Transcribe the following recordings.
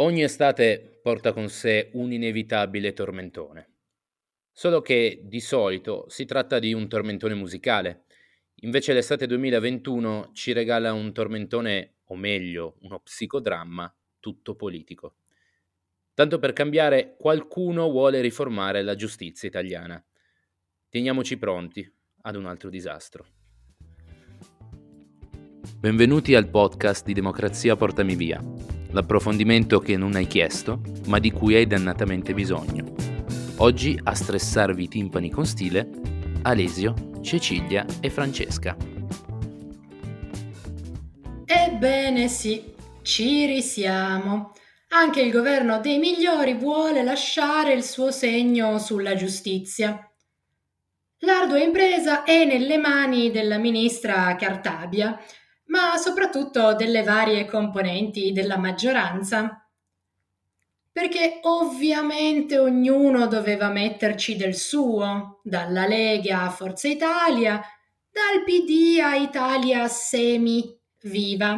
Ogni estate porta con sé un inevitabile tormentone. Solo che di solito si tratta di un tormentone musicale. Invece l'estate 2021 ci regala un tormentone, o meglio, uno psicodramma tutto politico. Tanto per cambiare, qualcuno vuole riformare la giustizia italiana. Teniamoci pronti ad un altro disastro. Benvenuti al podcast di Democrazia Portami Via l'approfondimento che non hai chiesto, ma di cui hai dannatamente bisogno. Oggi a stressarvi i timpani con stile, Alesio, Cecilia e Francesca. Ebbene sì, ci risiamo. Anche il governo dei migliori vuole lasciare il suo segno sulla giustizia. L'ardua impresa è nelle mani della ministra Cartabia, ma soprattutto delle varie componenti della maggioranza. Perché ovviamente ognuno doveva metterci del suo, dalla Lega a Forza Italia, dal PD a Italia Semi Viva.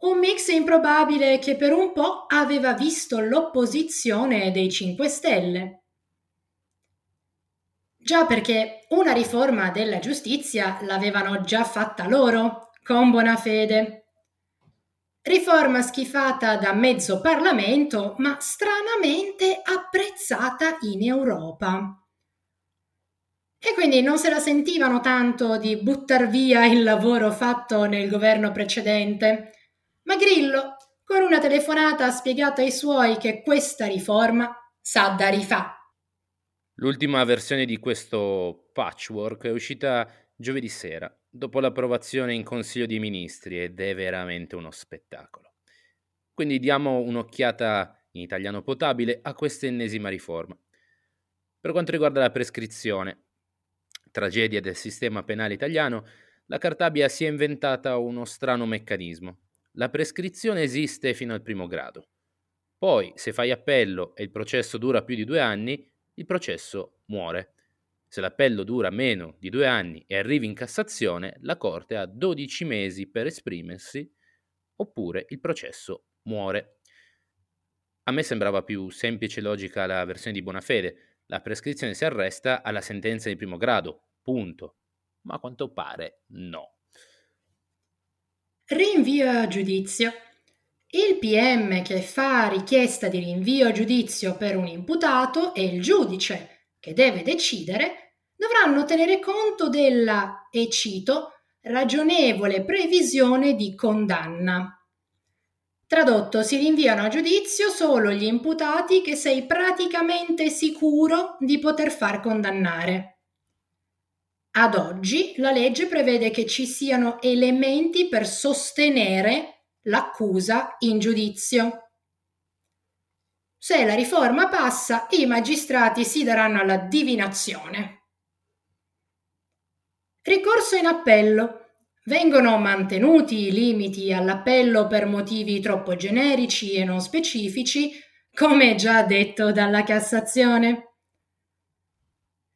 Un mix improbabile che per un po' aveva visto l'opposizione dei 5 Stelle. Già perché una riforma della giustizia l'avevano già fatta loro, con buona fede. Riforma schifata da mezzo Parlamento, ma stranamente apprezzata in Europa. E quindi non se la sentivano tanto di buttar via il lavoro fatto nel governo precedente. Ma Grillo, con una telefonata, ha spiegato ai suoi che questa riforma sa da rifà. L'ultima versione di questo patchwork è uscita giovedì sera dopo l'approvazione in Consiglio dei Ministri ed è veramente uno spettacolo. Quindi diamo un'occhiata in italiano potabile a questa ennesima riforma. Per quanto riguarda la prescrizione, tragedia del sistema penale italiano, la Cartabia si è inventata uno strano meccanismo. La prescrizione esiste fino al primo grado. Poi, se fai appello e il processo dura più di due anni, il processo muore. Se l'appello dura meno di due anni e arrivi in Cassazione, la Corte ha 12 mesi per esprimersi oppure il processo muore. A me sembrava più semplice e logica la versione di buona fede. La prescrizione si arresta alla sentenza di primo grado, punto. Ma a quanto pare no. Rinvio a giudizio. Il PM che fa richiesta di rinvio a giudizio per un imputato è il giudice che deve decidere, dovranno tenere conto della, e cito, ragionevole previsione di condanna. Tradotto, si rinviano a giudizio solo gli imputati che sei praticamente sicuro di poter far condannare. Ad oggi la legge prevede che ci siano elementi per sostenere l'accusa in giudizio. Se la riforma passa, i magistrati si daranno alla divinazione. Ricorso in appello. Vengono mantenuti i limiti all'appello per motivi troppo generici e non specifici, come già detto dalla Cassazione.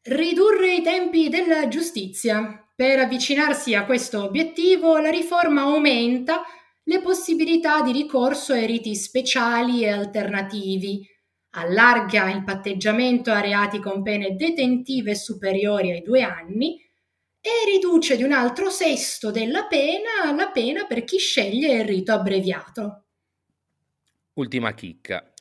Ridurre i tempi della giustizia. Per avvicinarsi a questo obiettivo, la riforma aumenta le possibilità di ricorso ai riti speciali e alternativi, allarga il patteggiamento a reati con pene detentive superiori ai due anni e riduce di un altro sesto della pena la pena per chi sceglie il rito abbreviato. Ultima chicca.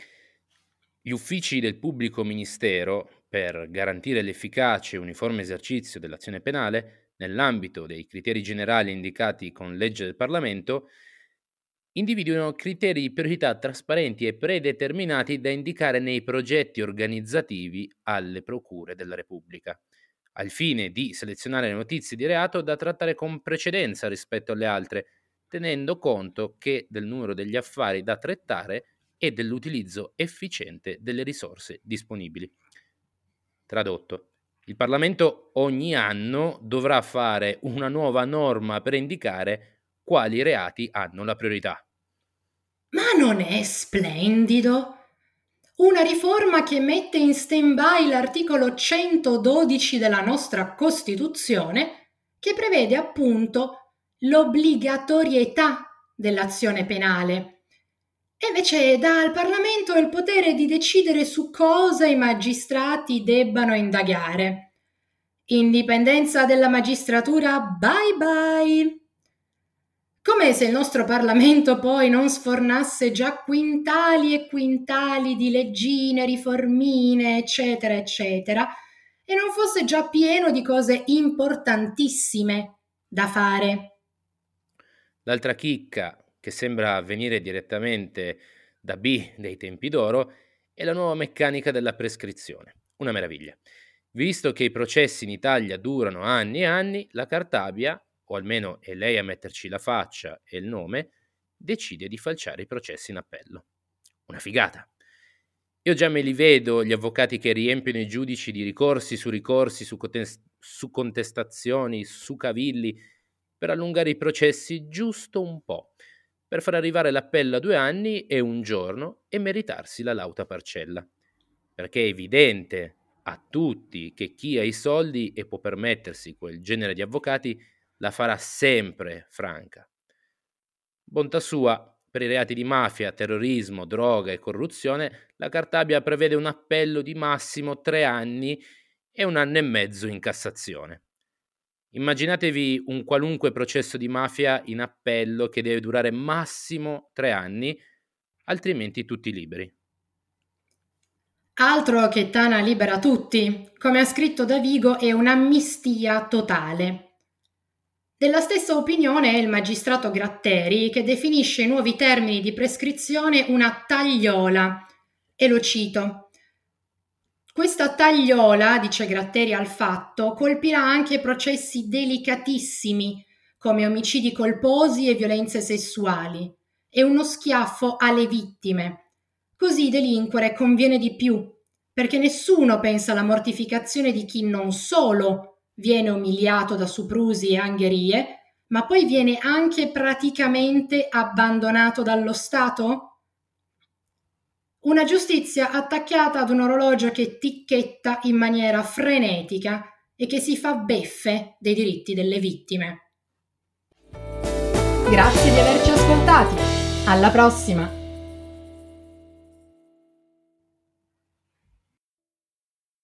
Gli uffici del pubblico ministero, per garantire l'efficace e uniforme esercizio dell'azione penale, nell'ambito dei criteri generali indicati con legge del Parlamento, individuano criteri di priorità trasparenti e predeterminati da indicare nei progetti organizzativi alle procure della Repubblica, al fine di selezionare le notizie di reato da trattare con precedenza rispetto alle altre, tenendo conto che del numero degli affari da trattare e dell'utilizzo efficiente delle risorse disponibili. Tradotto, il Parlamento ogni anno dovrà fare una nuova norma per indicare quali reati hanno la priorità. Ma non è splendido? Una riforma che mette in stand-by l'articolo 112 della nostra Costituzione, che prevede appunto l'obbligatorietà dell'azione penale e invece dà al Parlamento il potere di decidere su cosa i magistrati debbano indagare. Indipendenza della magistratura, bye bye! Come se il nostro Parlamento poi non sfornasse già quintali e quintali di leggine, riformine, eccetera, eccetera, e non fosse già pieno di cose importantissime da fare. L'altra chicca che sembra venire direttamente da B dei tempi d'oro, è la nuova meccanica della prescrizione. Una meraviglia. Visto che i processi in Italia durano anni e anni, la Cartabia, o almeno è lei a metterci la faccia e il nome, decide di falciare i processi in appello. Una figata. Io già me li vedo gli avvocati che riempiono i giudici di ricorsi su ricorsi, su, contest- su contestazioni, su cavilli, per allungare i processi giusto un po' per far arrivare l'appello a due anni e un giorno e meritarsi la lauta parcella. Perché è evidente a tutti che chi ha i soldi e può permettersi quel genere di avvocati la farà sempre franca. Bontà sua, per i reati di mafia, terrorismo, droga e corruzione, la Cartabia prevede un appello di massimo tre anni e un anno e mezzo in Cassazione. Immaginatevi un qualunque processo di mafia in appello che deve durare massimo tre anni, altrimenti tutti liberi. Altro che Tana libera tutti, come ha scritto Davigo, è un'amnistia totale. Della stessa opinione è il magistrato Gratteri che definisce i nuovi termini di prescrizione una tagliola, e lo cito. Questa tagliola, dice Gratteri al fatto, colpirà anche processi delicatissimi come omicidi colposi e violenze sessuali. È uno schiaffo alle vittime. Così delinquere conviene di più, perché nessuno pensa alla mortificazione di chi non solo viene umiliato da soprusi e angherie, ma poi viene anche praticamente abbandonato dallo Stato? Una giustizia attaccata ad un orologio che ticchetta in maniera frenetica e che si fa beffe dei diritti delle vittime. Grazie di averci ascoltati. Alla prossima!